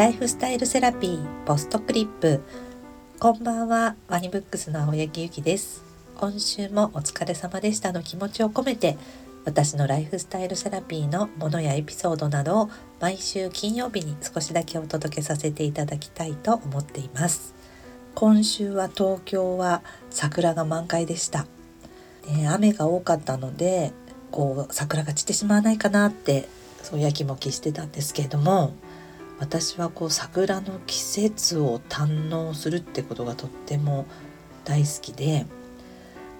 ライフスタイルセラピーポストクリップ。こんばんはワニブックスの青柳ゆきです。今週もお疲れ様でしたの気持ちを込めて私のライフスタイルセラピーのものやエピソードなどを毎週金曜日に少しだけお届けさせていただきたいと思っています。今週は東京は桜が満開でした、ね、雨が多かったのでこう桜が散ってしまわないかなってそうやきもきしてたんですけれども。私はこう桜の季節を堪能するってことがとっても大好きで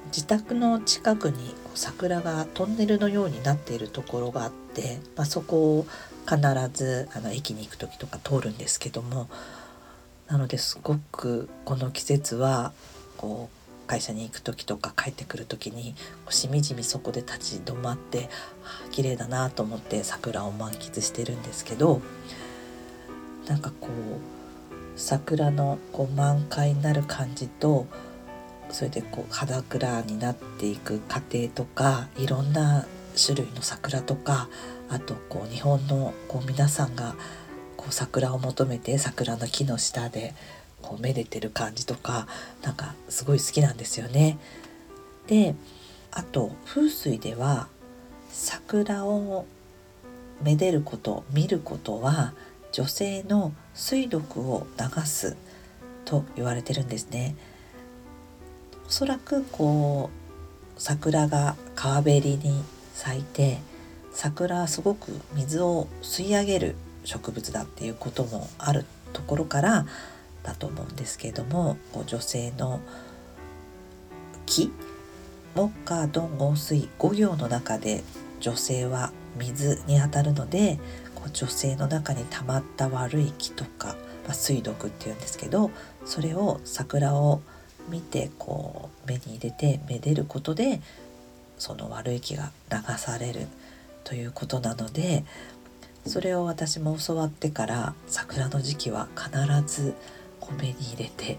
自宅の近くに桜がトンネルのようになっているところがあって、まあ、そこを必ずあの駅に行く時とか通るんですけどもなのですごくこの季節はこう会社に行く時とか帰ってくる時にしみじみそこで立ち止まって綺麗だなと思って桜を満喫してるんですけどなんかこう桜のこう満開になる感じとそれでこう肌倉になっていく過程とかいろんな種類の桜とかあとこう日本のこう皆さんがこう桜を求めて桜の木の下でこうめでてる感じとかなんかすごい好きなんですよね。であと風水では桜をめでること見ることは女性の水毒を流すと言われてるんですね。おそらくこう桜が川べりに咲いて桜はすごく水を吸い上げる植物だっていうこともあるところからだと思うんですけれどもこう女性の木木火土木水5行の中で女性は水にあたるのでこう女性の中に溜まった悪い気とか、まあ、水毒っていうんですけどそれを桜を見てこう目に入れてめでることでその悪い気が流されるということなのでそれを私も教わってから桜の時期は必ず目に入れて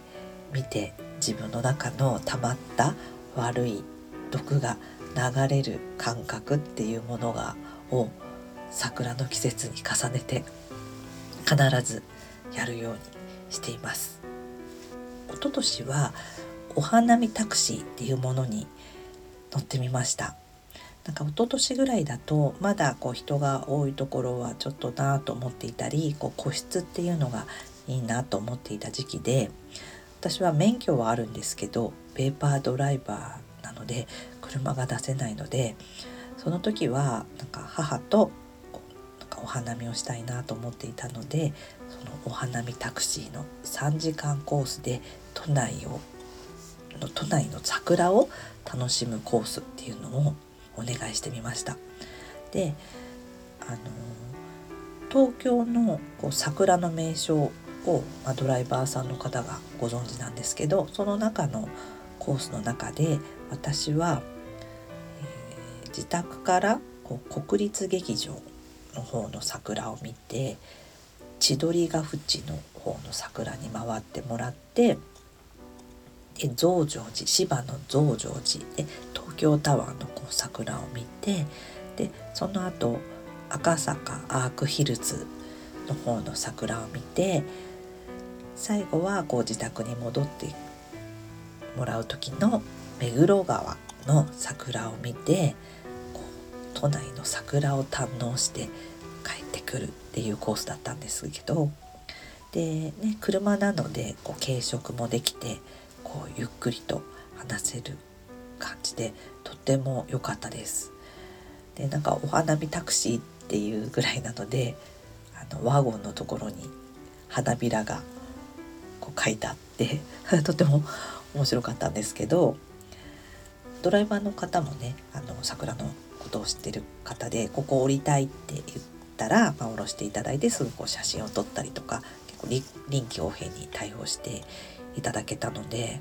見て自分の中の溜まった悪い毒が流れる感覚っていうものがを桜の季節に重ねて必ずやるようにしています。一昨年はお花見タクシーっていうものに乗ってみました。なんか一昨年ぐらいだとまだこう人が多いところはちょっとなと思っていたりこう個室っていうのがいいなと思っていた時期で私は免許はあるんですけどペーパードライバーなので車が出せないのでその時はなんか母とお花見をしたいなと思っていたのでそのお花見タクシーの3時間コースで都内をの都内の桜を楽しむコースっていうのをお願いしてみました。であの東京のこう桜の名所を、まあ、ドライバーさんの方がご存知なんですけどその中のコースの中で私は、えー、自宅からこう国立劇場の方の桜を見て千鳥ヶ淵の方の桜に回ってもらってで増上寺芝の増上寺で東京タワーのこう桜を見てでその後赤坂アークヒルズの方の桜を見て最後はこう自宅に戻ってもらう時の目黒川の桜を見て都内の桜を堪能して帰ってくるっていうコースだったんですけどで、ね、車なのでこう軽食もできてこうゆっくりと話せる感じでとっても良かったです。でなんかお花見タクシーっていうぐらいなのであのワゴンのところに花びらがこう書いてあって とても面白かったんですけどドライバーの方もねあの桜のことを知ってる方でここ降りたいって言ったら、まあ、降ろしていただいてすぐこう写真を撮ったりとか結構臨機応変に対応していただけたので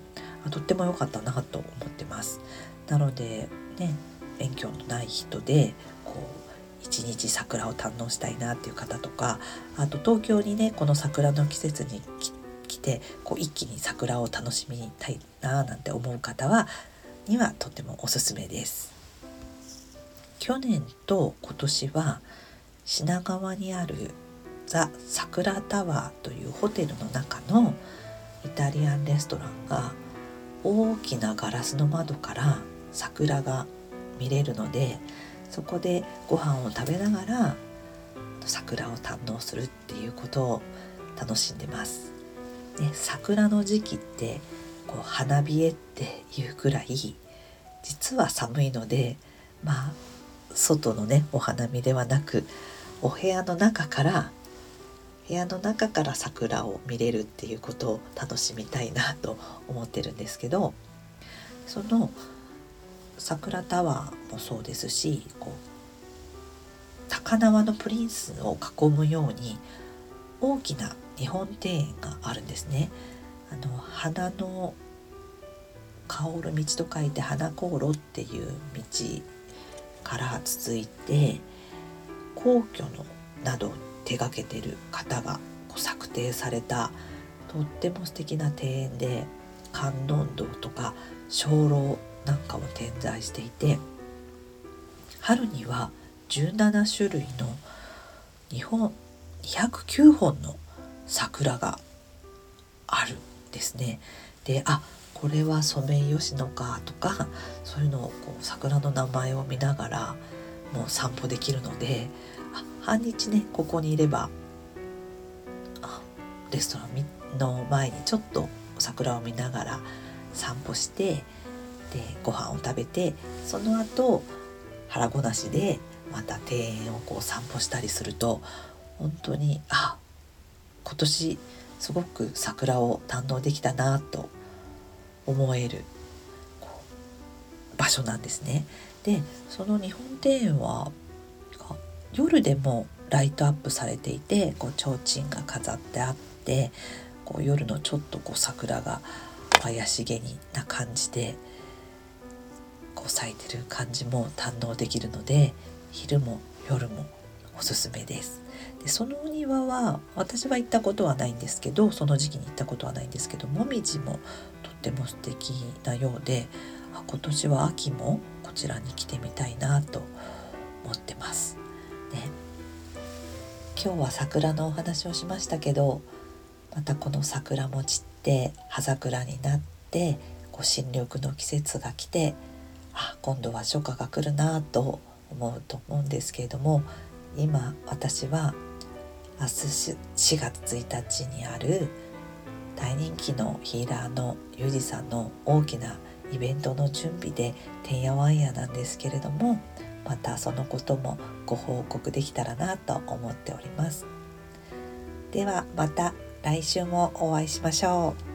とっても良かったなと思ってます。なのでね免許のない人でこう一日桜を堪能したいなっていう方とかあと東京にねこの桜の季節に来来てこう一気に桜を楽しみたいななんて思う方はにはとてもおすすめです。去年と今年は品川にあるザ・サクラタワーというホテルの中のイタリアンレストランが大きなガラスの窓から桜が見れるのでそこでご飯を食べながら桜を堪能するっていうことを楽しんでます。ね、桜の時期ってこう花冷えっていうくらい実は寒いのでまあ外のねお花見ではなくお部屋の中から部屋の中から桜を見れるっていうことを楽しみたいなと思ってるんですけどその桜タワーもそうですしこう高輪のプリンスを囲むように大きな日本庭園があるんですね。あの花の香る道と書いて花香炉っていう道から続いて皇居のなど手がけてる方が策定されたとっても素敵な庭園で観音堂とか鐘楼なんかも点在していて春には17種類の日本209本の桜があるんですね。であこれはソメイヨシノかとかそういうのをこう桜の名前を見ながらもう散歩できるので半日ねここにいればレストランの前にちょっと桜を見ながら散歩してでご飯を食べてその後腹ごなしでまた庭園をこう散歩したりすると本当にあ今年すごく桜を堪能できたなと思える場所なんですね。でその日本庭園は夜でもライトアップされていてこう提灯が飾ってあってこう夜のちょっとこう桜が怪しげにな感じでこう咲いてる感じも堪能できるので昼も夜もおすすめです。でそのお庭は私は行ったことはないんですけどその時期に行ったことはないんですけどもみじもっても素敵なようで今年は秋もこちらに来てみたいなと思ってます。ね、今日は桜のお話をしましたけどまたこの桜も散って葉桜になってこう新緑の季節が来てあ今度は初夏が来るなと思うと思うんですけれども今私は明日4月1日にある大人気のヒーラーのユージさんの大きなイベントの準備でてんやわんやなんですけれどもまたそのこともご報告できたらなと思っております。ではまた来週もお会いしましょう。